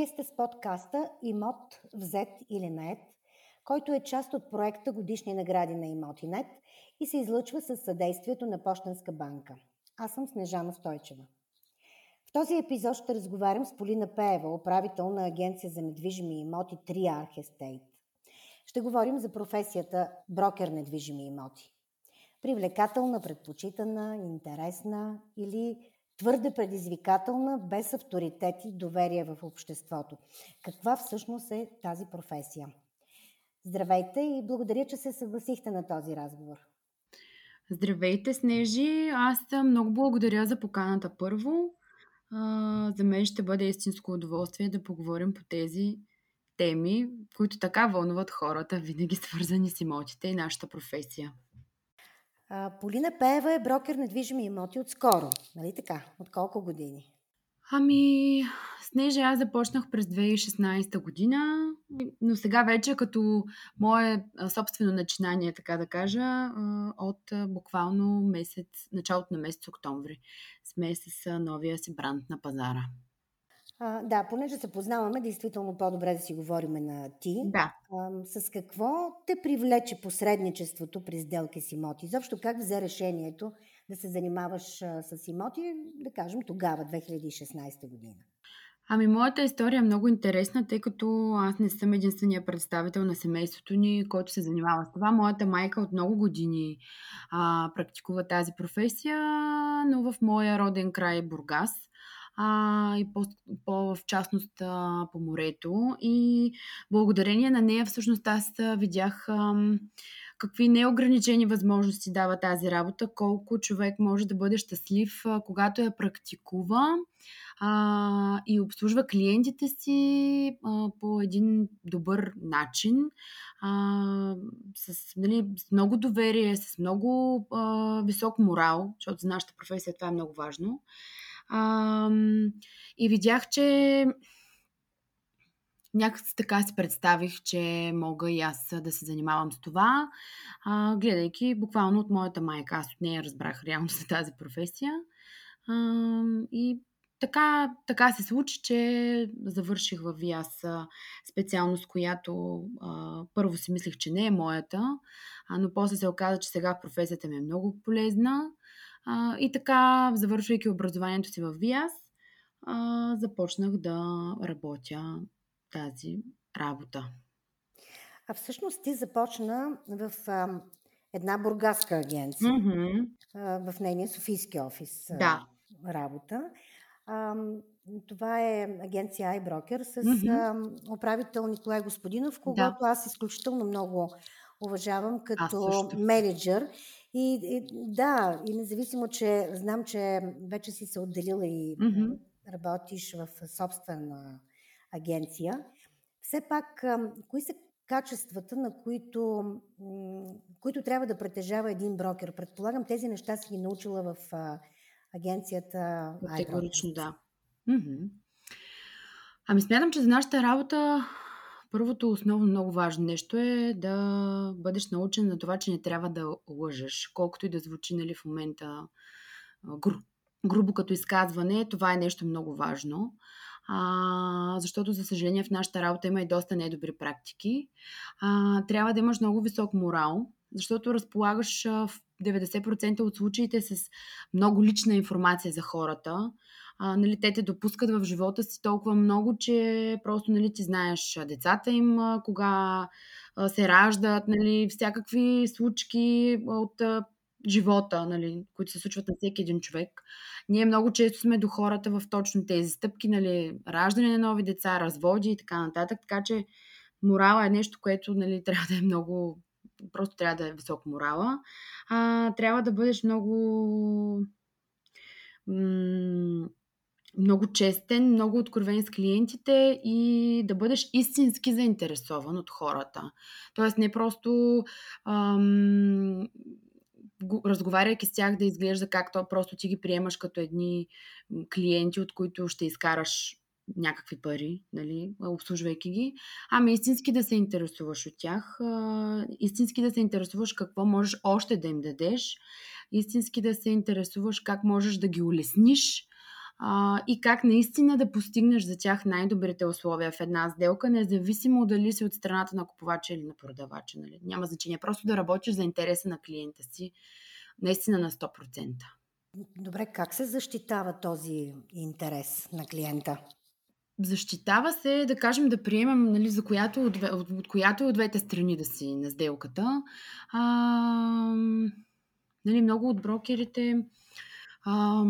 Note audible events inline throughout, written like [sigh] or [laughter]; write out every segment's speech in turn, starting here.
Вие сте с подкаста Имот взет или нет, който е част от проекта Годишни награди на Имотинет и се излъчва с съдействието на Почтенска банка. Аз съм Снежана Стойчева. В този епизод ще разговарям с Полина Пеева, управител на Агенция за недвижими имоти Triarch Estate. Ще говорим за професията брокер недвижими имоти. Привлекателна, предпочитана, интересна или твърде предизвикателна, без авторитет и доверие в обществото. Каква всъщност е тази професия? Здравейте и благодаря, че се съгласихте на този разговор. Здравейте, Снежи! Аз много благодаря за поканата първо. за мен ще бъде истинско удоволствие да поговорим по тези теми, които така вълнуват хората, винаги свързани с имотите и нашата професия. Полина Пеева е брокер недвижими имоти от скоро, нали така? От колко години? Ами, Снежа аз започнах през 2016 година, но сега вече като мое собствено начинание, така да кажа, от буквално месец, началото на месец октомври сме с новия си бранд на пазара. А, да, понеже се познаваме, действително по-добре да си говорим на ти. Да. А, с какво те привлече посредничеството при сделки с имоти? Защо как взе решението да се занимаваш а, с имоти, да кажем тогава, 2016 година? Ами, моята история е много интересна, тъй като аз не съм единствения представител на семейството ни, който се занимава с това. Моята майка от много години а, практикува тази професия, но в моя роден край Бургас – а, и по, по, в частност а, по морето. И благодарение на нея всъщност аз видях а, какви неограничени възможности дава тази работа, колко човек може да бъде щастлив, а, когато я практикува а, и обслужва клиентите си а, по един добър начин, а, с, нали, много доверие, с много а, висок морал, защото за нашата професия това е много важно. А, и видях, че някак така си представих, че мога и аз да се занимавам с това, а, гледайки буквално от моята майка. Аз от нея разбрах реално за тази професия. А, и така, така се случи, че завърших в ВИАС специалност, която а, първо си мислех, че не е моята, а, но после се оказа, че сега професията ми е много полезна. А, и така, завършвайки образованието си в ВИАС, а, започнах да работя тази работа. А всъщност ти започна в а, една бургаска агенция, mm-hmm. а, в нейния Софийски офис да. а, работа. А, това е агенция iBroker с mm-hmm. а, управител Николай Господинов, когато да. аз изключително много уважавам като менеджер и, и да, и независимо, че знам, че вече си се отделила и mm-hmm. работиш в собствена агенция, все пак, кои са качествата, на които, които трябва да притежава един брокер? Предполагам, тези неща си ги научила в агенцията. Категорично, да. Mm-hmm. Ами смятам, че за нашата работа Първото основно много важно нещо е да бъдеш научен на това, че не трябва да лъжеш. Колкото и да звучи нали, в момента гру, грубо като изказване, това е нещо много важно. А, защото, за съжаление, в нашата работа има и доста недобри практики. А, трябва да имаш много висок морал, защото разполагаш в 90% от случаите с много лична информация за хората а, нали, те те допускат в живота си толкова много, че просто нали, ти знаеш децата им, кога а, се раждат, нали, всякакви случки от а, живота, нали, които се случват на всеки един човек. Ние много често сме до хората в точно тези стъпки, нали, раждане на нови деца, разводи и така нататък, така че морала е нещо, което нали, [laughs] трябва да е много просто трябва да е висок морала. А, трябва да бъдеш много много честен, много откровен с клиентите и да бъдеш истински заинтересован от хората. Тоест не просто ам, разговаряйки с тях да изглежда както просто ти ги приемаш като едни клиенти, от които ще изкараш някакви пари, нали, обслужвайки ги, ами истински да се интересуваш от тях, истински да се интересуваш какво можеш още да им дадеш, истински да се интересуваш как можеш да ги улесниш, а, и как наистина да постигнеш за тях най-добрите условия в една сделка, независимо дали си от страната на купувача или на продавача. Нали? Няма значение. Просто да работиш за интереса на клиента си наистина на 100%. Добре, как се защитава този интерес на клиента? Защитава се, да кажем, да приемем, нали, за която от, от, от която от двете страни да си на сделката. А, нали, много от брокерите, а,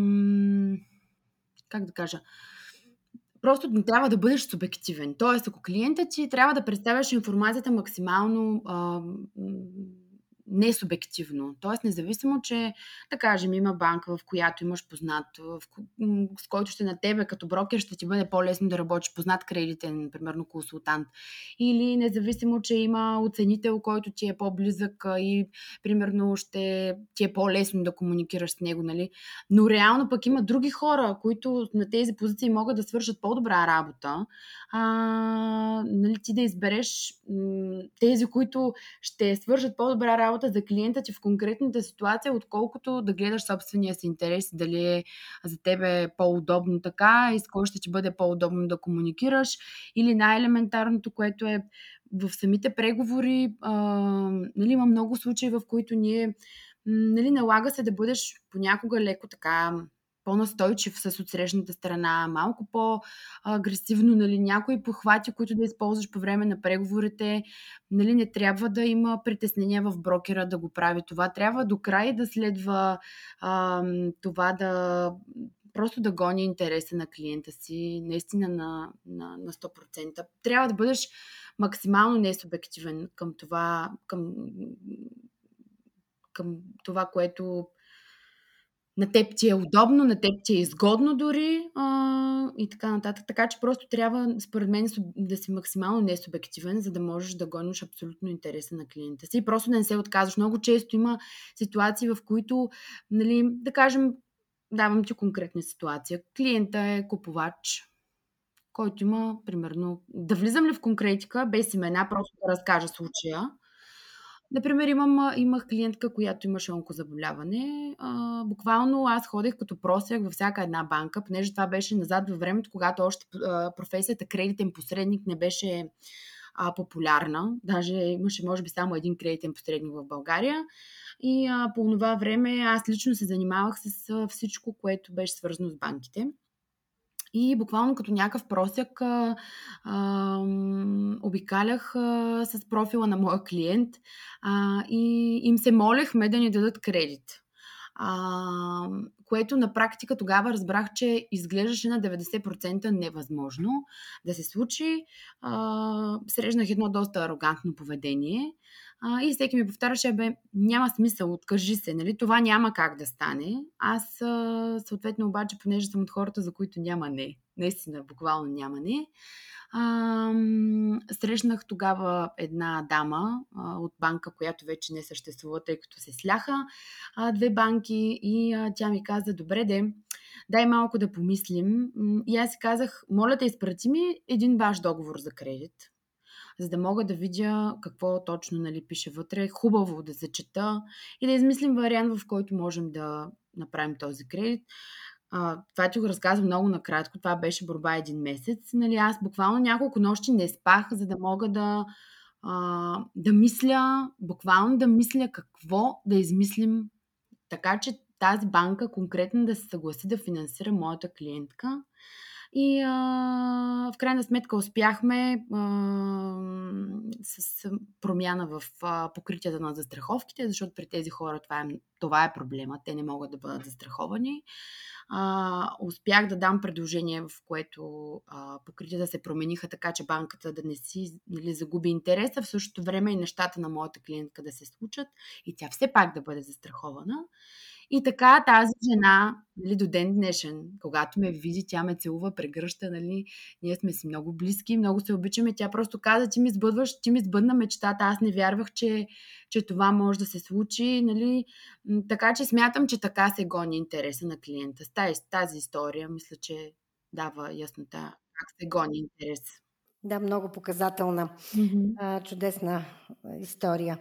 как да кажа, просто не трябва да бъдеш субективен. Тоест, ако клиентът ти трябва да представяш информацията максимално а, не субективно. Тоест, независимо, че, да кажем, има банка, в която имаш познат, в, с който ще на тебе като брокер ще ти бъде по-лесно да работиш познат кредитен, примерно консултант. Или независимо, че има оценител, който ти е по-близък и примерно ще ти е по-лесно да комуникираш с него, нали? Но реално пък има други хора, които на тези позиции могат да свършат по-добра работа. А, нали, ти да избереш тези, които ще свършат по-добра работа работа за клиента ти в конкретната ситуация, отколкото да гледаш собствения си интерес, дали е за тебе по-удобно така и с кой ще ти бъде по-удобно да комуникираш, или най-елементарното, което е в самите преговори, а, нали, има много случаи, в които ние нали, налага се да бъдеш понякога леко така по-настойчив с отсрещната страна, малко по-агресивно, нали, някои похвати, които да използваш по време на преговорите, нали, не трябва да има притеснения в брокера да го прави това. Трябва до край да следва а, това да просто да гони интереса на клиента си, наистина на, на, на 100%. Трябва да бъдеш максимално несубективен към това, към, към това, което на теб ти е удобно, на теб ти е изгодно дори а, и така нататък. Така че просто трябва, според мен, да си максимално несубективен, за да можеш да гониш абсолютно интереса на клиента си и просто да не се отказваш. Много често има ситуации, в които, нали, да кажем, давам ти конкретна ситуация. Клиента е купувач, който има, примерно, да влизам ли в конкретика, без имена, просто да разкажа случая. Например, имам, имах клиентка, която имаше онкозаболяване. А, буквално аз ходех като просях във всяка една банка, понеже това беше назад във времето, когато още а, професията кредитен посредник не беше а, популярна. Даже имаше, може би, само един кредитен посредник в България. И а, по това време аз лично се занимавах с а, всичко, което беше свързано с банките. И буквално като някакъв просяк а, а, обикалях а, с профила на моя клиент а, и им се молехме да ни дадат кредит. А, което на практика тогава разбрах, че изглеждаше на 90% невъзможно да се случи. А, срещнах едно доста арогантно поведение. А, и всеки ми повтаряше, бе, няма смисъл, откажи се, нали? Това няма как да стане. Аз, а, съответно, обаче, понеже съм от хората, за които няма не, наистина, буквално няма не, а, срещнах тогава една дама а, от банка, която вече не съществува, тъй като се сляха а, две банки и а, тя ми каза, добре де, дай малко да помислим. И аз си казах, моля те, изпрати ми един ваш договор за кредит за да мога да видя какво точно нали, пише вътре. Хубаво да зачета и да измислим вариант, в който можем да направим този кредит. А, това ти го разказвам много накратко. Това беше борба един месец. Нали, аз буквално няколко нощи не спах, за да мога да, а, да мисля, буквално да мисля какво да измислим, така че тази банка конкретно да се съгласи да финансира моята клиентка. И а, в крайна сметка успяхме а, с промяна в а, покритията на застраховките, защото при тези хора това е, това е проблема. Те не могат да бъдат застраховани. А, успях да дам предложение, в което покритията се промениха така, че банката да не си нали, загуби интереса, в същото време и нещата на моята клиентка да се случат и тя все пак да бъде застрахована. И така тази жена, нали, до ден днешен, когато ме види, тя ме целува, прегръща, нали, ние сме си много близки, много се обичаме. Тя просто каза, ти ми сбъдваш, ти ми сбъдна мечтата, аз не вярвах, че, че това може да се случи, нали. Така че смятам, че така се гони интереса на клиента. С тази, тази история, мисля, че дава яснота как се гони интерес. Да, много показателна, mm-hmm. чудесна история.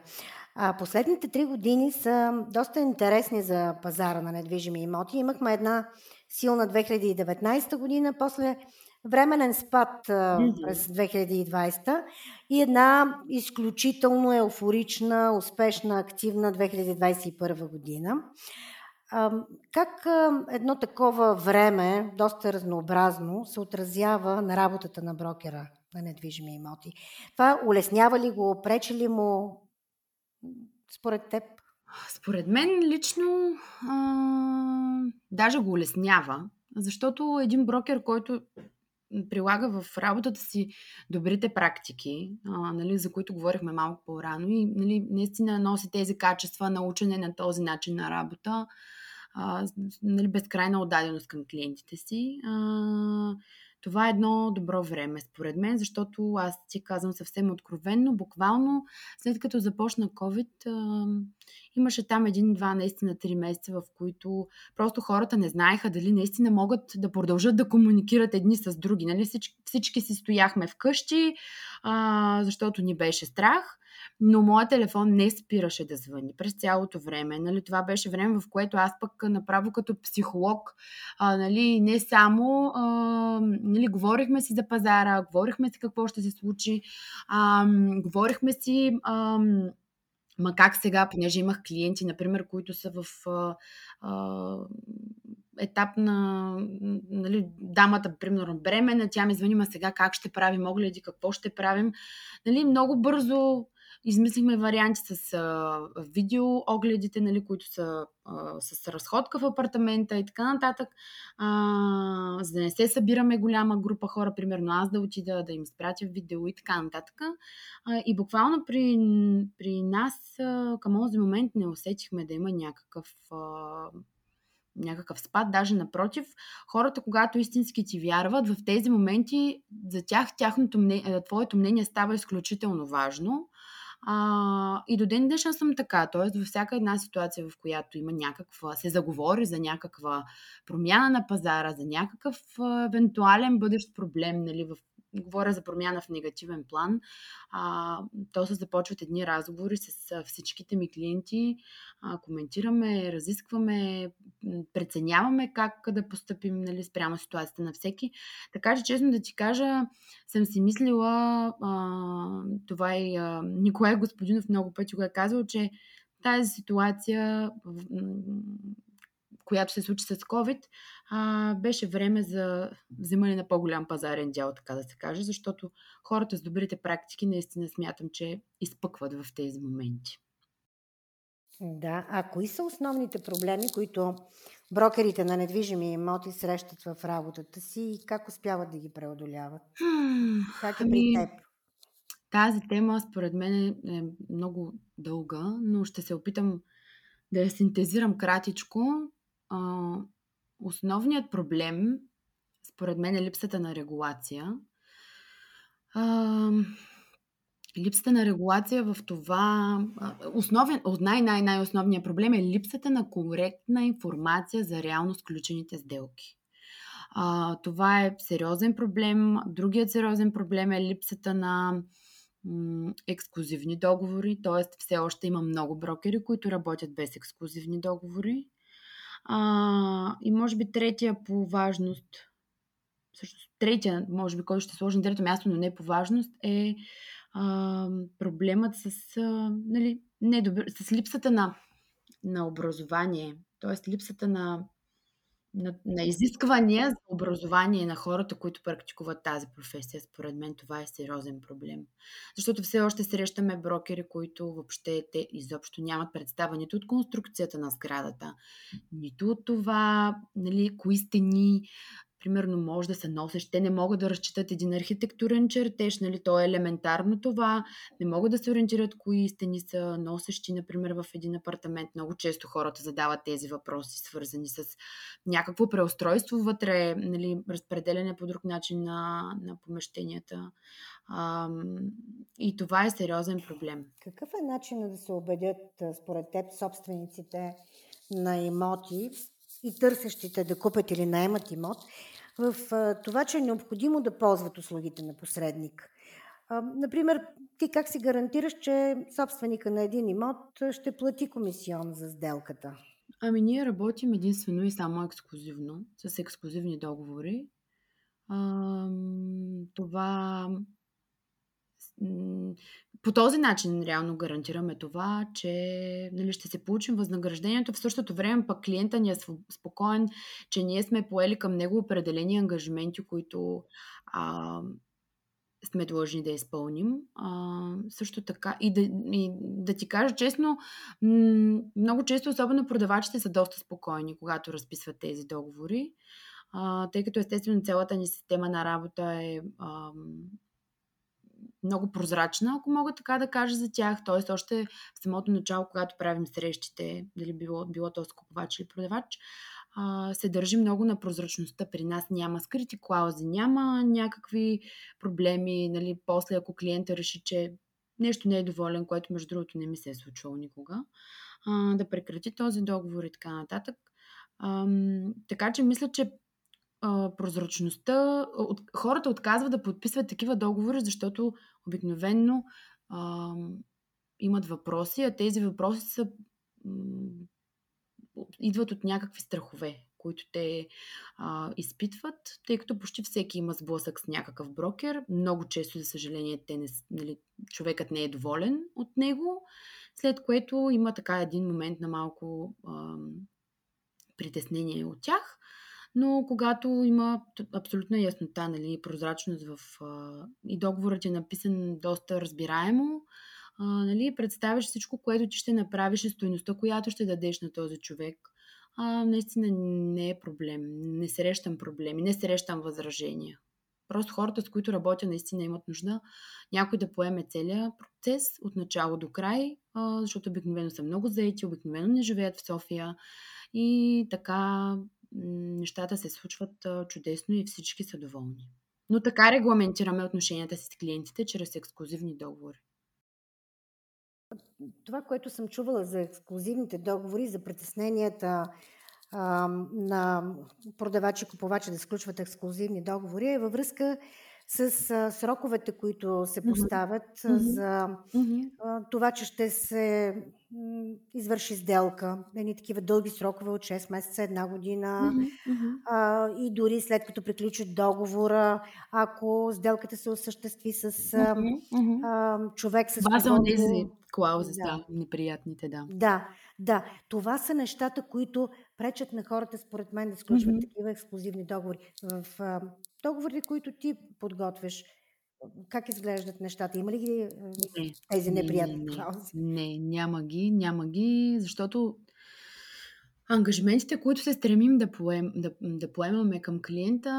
А, последните три години са доста интересни за пазара на недвижими имоти. Имахме една силна 2019 година, после временен спад mm-hmm. през 2020 и една изключително еуфорична, успешна, активна 2021 година. Как едно такова време, доста разнообразно, се отразява на работата на брокера на недвижими имоти? Това улеснява ли го, пречи ли му според теб? Според мен лично а, даже го улеснява, защото един брокер, който прилага в работата си добрите практики, а, нали, за които говорихме малко по-рано и нали, наистина носи тези качества на учене на този начин на работа, а, нали, безкрайна отдаденост към клиентите си. А, това е едно добро време, според мен, защото аз ти казвам съвсем откровенно, буквално след като започна COVID, имаше там един-два, наистина три месеца, в които просто хората не знаеха дали наистина могат да продължат да комуникират едни с други. Нали? Всички, всички си стояхме вкъщи, а, защото ни беше страх но моят телефон не спираше да звъни през цялото време. Нали, това беше време, в което аз пък направо като психолог, а, нали, не само а, нали, говорихме си за пазара, говорихме си какво ще се случи, а, говорихме си а, Ма как сега, понеже имах клиенти, например, които са в а, етап на нали, дамата, примерно, бремена, тя ми звъни, ма сега как ще правим огледи, какво ще правим. Нали, много бързо Измислихме варианти с а, видео огледите, нали, които са а, с разходка в апартамента и така нататък, а, за да не се събираме голяма група хора, примерно аз да отида да им спратя видео и така нататък. А, и буквално при, при нас а, към този момент не усетихме да има някакъв а, някакъв спад, даже напротив, хората, когато истински ти вярват, в тези моменти за тях тяхното мнение, твоето мнение става изключително важно а, и до ден днешен съм така. Т.е. във всяка една ситуация, в която има някаква, се заговори за някаква промяна на пазара, за някакъв евентуален бъдещ проблем, нали, в говоря за промяна в негативен план, а, то се започват едни разговори с всичките ми клиенти, а, коментираме, разискваме, преценяваме как да поступим нали, спрямо ситуацията на всеки. Така че, честно да ти кажа, съм си мислила, а, това и а, Николай Господинов много пъти го е казал, че тази ситуация която се случи с COVID, а, беше време за вземане на по-голям пазарен дял, така да се каже, защото хората с добрите практики наистина смятам, че изпъкват в тези моменти. Да, а кои са основните проблеми, които брокерите на недвижими имоти срещат в работата си и как успяват да ги преодоляват? Как е при ами, теб? Тази тема според мен е много дълга, но ще се опитам да я синтезирам кратичко а, основният проблем, според мен, е липсата на регулация. А, липсата на регулация в това. Основен, най-най-най-основният проблем е липсата на коректна информация за реално сключените сделки. А, това е сериозен проблем. Другият сериозен проблем е липсата на м- ексклюзивни договори, т.е. все още има много брокери, които работят без ексклюзивни договори. А, и може би третия по важност, всъщност третия, може би, който ще сложи на трето място, но не по важност, е а, проблемът с, а, нали, недобър, с липсата на, на образование, т.е. липсата на на, на изисквания за образование на хората, които практикуват тази професия. Според мен това е сериозен проблем. Защото все още срещаме брокери, които въобще те изобщо нямат представа нито от конструкцията на сградата, нито от това, нали, кои стени, примерно може да се носиш. Те не могат да разчитат един архитектурен чертеж, нали? То е елементарно това. Не могат да се ориентират кои стени са носещи, например, в един апартамент. Много често хората задават тези въпроси, свързани с някакво преустройство вътре, нали? разпределяне по друг начин на, на помещенията. А, и това е сериозен проблем. Какъв е начинът да се убедят, според теб, собствениците на имоти и търсещите да купят или наемат имот в това, че е необходимо да ползват услугите на посредник. Например, ти как си гарантираш, че собственика на един имот ще плати комисион за сделката? Ами ние работим единствено и само ексклюзивно, с ексклюзивни договори. Това по този начин реално гарантираме това, че нали, ще се получим възнаграждението. В същото време пък клиента ни е спокоен, че ние сме поели към него определени ангажименти, които а, сме длъжни да изпълним. А, също така, и да, и да ти кажа честно, много често, особено продавачите, са доста спокойни, когато разписват тези договори, а, тъй като естествено цялата ни система на работа е а, много прозрачна, ако мога така да кажа за тях. Тоест, още в самото начало, когато правим срещите, дали било, било то с купувач или продавач, а, се държи много на прозрачността. При нас няма скрити клаузи, няма някакви проблеми. Нали, после, ако клиента реши, че нещо не е доволен, което между другото не ми се е случвало никога, а, да прекрати този договор и така нататък. А, така че мисля, че прозрачността, от, хората отказват да подписват такива договори, защото обикновенно а, имат въпроси, а тези въпроси са идват от някакви страхове, които те а, изпитват, тъй като почти всеки има сблъсък с някакъв брокер. Много често, за съжаление, те не, нали, човекът не е доволен от него, след което има така един момент на малко а, притеснение от тях. Но когато има абсолютна яснота, нали, прозрачност в, а, и договорът е написан доста разбираемо, а, нали, представяш всичко, което ти ще направиш и стоеността, която ще дадеш на този човек. А, наистина не е проблем. Не срещам проблеми, не срещам възражения. Просто хората, с които работя, наистина имат нужда някой да поеме целият процес от начало до край, защото обикновено са много заети, обикновено не живеят в София и така нещата се случват чудесно и всички са доволни. Но така регламентираме отношенията си с клиентите чрез ексклюзивни договори. Това, което съм чувала за ексклюзивните договори, за притесненията а, на продавачи и купувачи да сключват ексклюзивни договори, е във връзка с сроковете, които се поставят mm-hmm. за а, това, че ще се извърши сделка. Едни такива дълги срокове от 6 месеца, една година mm-hmm. а, и дори след като приключи договора, ако сделката се осъществи с mm-hmm. а, човек с... Това са тези клаузи, да. да, неприятните, да. Да, да. Това са нещата, които пречат на хората, според мен, да сключват mm-hmm. такива ексклюзивни договори. В а, договорите, които ти подготвяш, как изглеждат нещата? Има ли ги не, тези неприятни не, не, клаузи? Не, няма ги, няма ги, защото ангажиментите, които се стремим да, поем, да, да поемаме към клиента,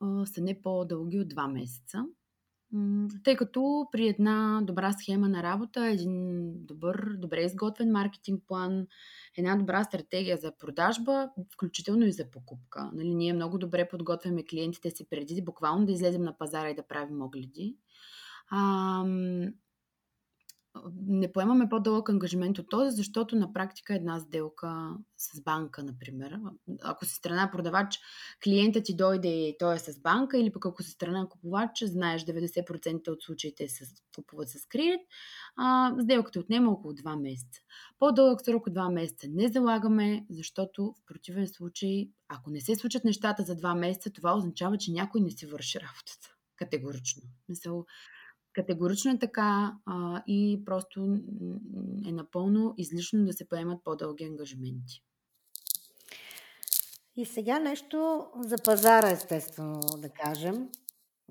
а, са не по-дълги от два месеца. Тъй като при една добра схема на работа, един добър, добре изготвен маркетинг план, една добра стратегия за продажба, включително и за покупка. Нали, ние много добре подготвяме клиентите си преди буквално да излезем на пазара и да правим огледи. А, не поемаме по-дълъг ангажимент от този, защото на практика една сделка с банка, например, ако си страна продавач, клиентът ти дойде и той е с банка, или пък ако си страна купувач, знаеш 90% от случаите се купуват с кредит, а, сделката отнема около 2 месеца. По-дълъг срок от 2 месеца не залагаме, защото в противен случай, ако не се случат нещата за 2 месеца, това означава, че някой не си върши работата. Категорично. Мисъл, Категорично е така а, и просто е напълно излишно да се поемат по-дълги ангажименти. И сега нещо за пазара, естествено, да кажем.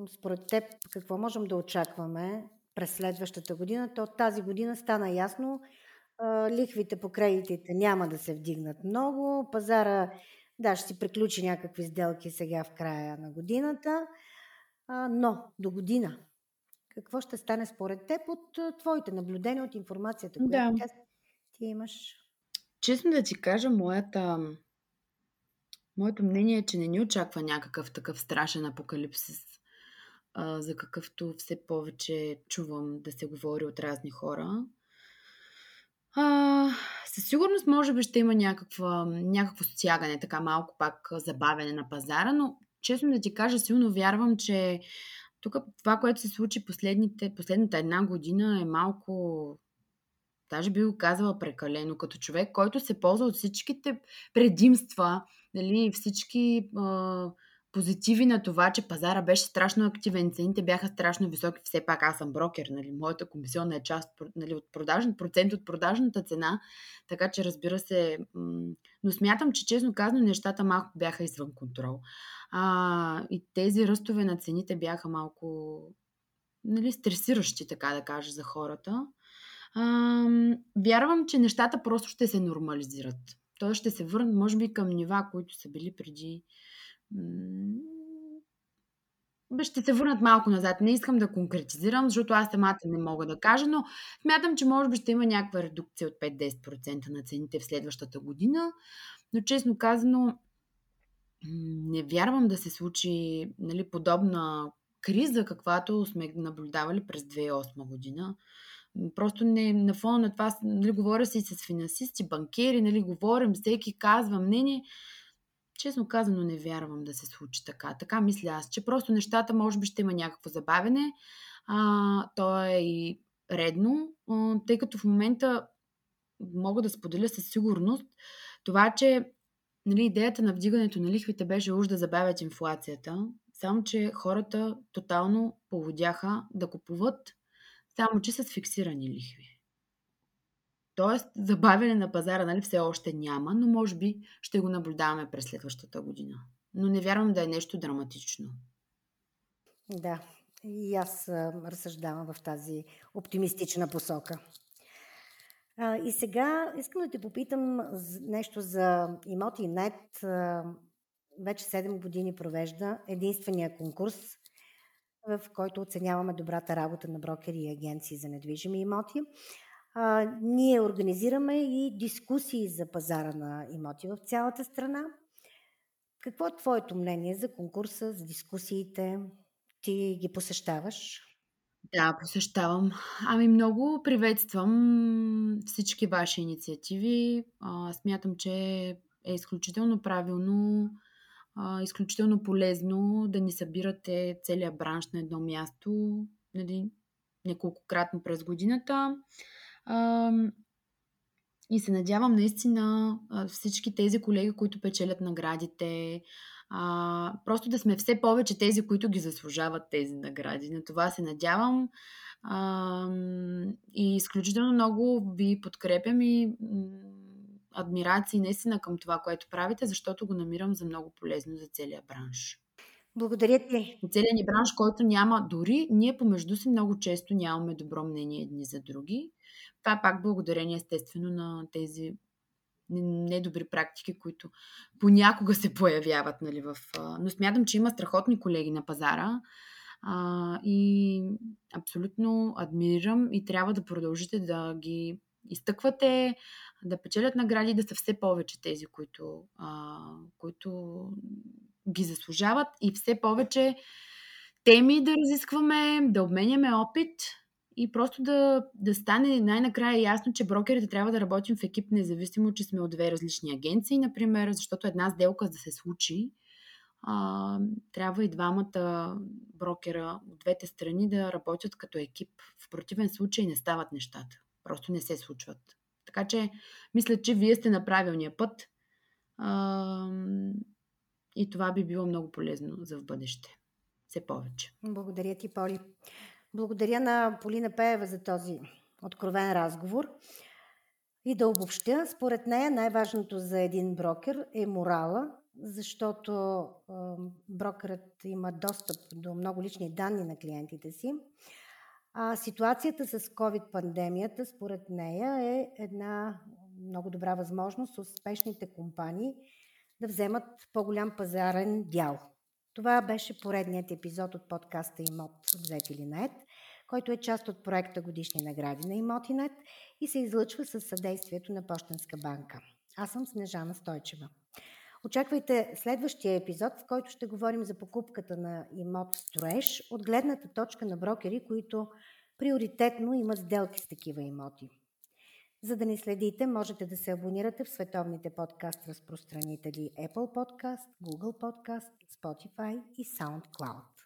Според теб, какво можем да очакваме през следващата година? То тази година стана ясно, лихвите по кредитите няма да се вдигнат много, пазара, да, ще си приключи някакви сделки сега в края на годината, но до година какво ще стане според теб от твоите наблюдения, от информацията, която да. ти имаш? Честно да ти кажа, моята, моето мнение е, че не ни очаква някакъв такъв страшен апокалипсис, а, за какъвто все повече чувам да се говори от разни хора. А, със сигурност, може би ще има някаква, някакво стягане, така малко пак забавяне на пазара, но честно да ти кажа, силно вярвам, че тук това, което се случи последните, последната една година е малко даже би го казала прекалено, като човек, който се ползва от всичките предимства, нали, всички а, позитиви на това, че пазара беше страшно активен, цените бяха страшно високи, все пак аз съм брокер, нали, моята комисионна е част нали, от продажен, процент от продажната цена, така че разбира се, но смятам, че честно казано нещата малко бяха извън контрол. А, и тези ръстове на цените бяха малко нали, стресиращи, така да кажа, за хората. А, вярвам, че нещата просто ще се нормализират. Тоест ще се върнат, може би, към нива, които са били преди ще се върнат малко назад. Не искам да конкретизирам, защото аз самата не мога да кажа, но смятам, че може би ще има някаква редукция от 5-10% на цените в следващата година. Но честно казано, не вярвам да се случи нали, подобна криза, каквато сме наблюдавали през 2008 година. Просто не, на фона на това, нали, говоря си с финансисти, банкери, нали, говорим, всеки казва мнение. Честно казано, не вярвам да се случи така. Така мисля аз, че просто нещата може би ще има някакво забавене. А, то е и редно, а, тъй като в момента мога да споделя със сигурност това, че нали, идеята на вдигането на лихвите беше уж да забавят инфлацията, само че хората тотално поводяха да купуват, само че с фиксирани лихви. Тоест, забавяне на пазара нали, все още няма, но може би ще го наблюдаваме през следващата година. Но не вярвам да е нещо драматично. Да, и аз разсъждавам в тази оптимистична посока. А, и сега искам да те попитам нещо за имоти нет. Вече 7 години провежда единствения конкурс, в който оценяваме добрата работа на брокери и агенции за недвижими имоти. А, ние организираме и дискусии за пазара на имоти в цялата страна. Какво е твоето мнение за конкурса, за дискусиите? Ти ги посещаваш? Да, посещавам. Ами много приветствам всички ваши инициативи. А, смятам, че е изключително правилно, а, изключително полезно да ни събирате целият бранш на едно място нали, неколкократно през годината. И се надявам наистина всички тези колеги, които печелят наградите, а, просто да сме все повече тези, които ги заслужават тези награди. На това се надявам. А, и изключително много ви подкрепям и адмирации наистина към това, което правите, защото го намирам за много полезно за целия бранш. Благодаря ти. Целият ни бранш, който няма дори, ние помежду си много често нямаме добро мнение едни за други. Това е пак благодарение естествено на тези недобри практики, които понякога се появяват. Нали, в, но смятам, че има страхотни колеги на пазара а, и абсолютно адмирирам и трябва да продължите да ги изтъквате, да печелят награди, да са все повече тези, които, а, които ги заслужават и все повече теми да разискваме, да обменяме опит и просто да, да стане най-накрая ясно, че брокерите трябва да работим в екип, независимо, че сме от две различни агенции, например, защото една сделка за да се случи, а, трябва и двамата брокера от двете страни да работят като екип. В противен случай не стават нещата. Просто не се случват. Така че, мисля, че вие сте на правилния път. А, и това би било много полезно за в бъдеще. Все повече. Благодаря ти, Поли. Благодаря на Полина Пеева за този откровен разговор. И да обобщя, според нея най-важното за един брокер е морала, защото брокерът има достъп до много лични данни на клиентите си. А ситуацията с COVID-пандемията, според нея, е една много добра възможност успешните компании да вземат по-голям пазарен дял. Това беше поредният епизод от подкаста Имот взет или нет, който е част от проекта Годишни награди на Имотинет и се излъчва със съдействието на Почтенска банка. Аз съм Снежана Стойчева. Очаквайте следващия епизод, в който ще говорим за покупката на имот в строеж от гледната точка на брокери, които приоритетно имат сделки с такива имоти. За да ни следите, можете да се абонирате в световните подкаст разпространители Apple Podcast, Google Podcast, Spotify и SoundCloud.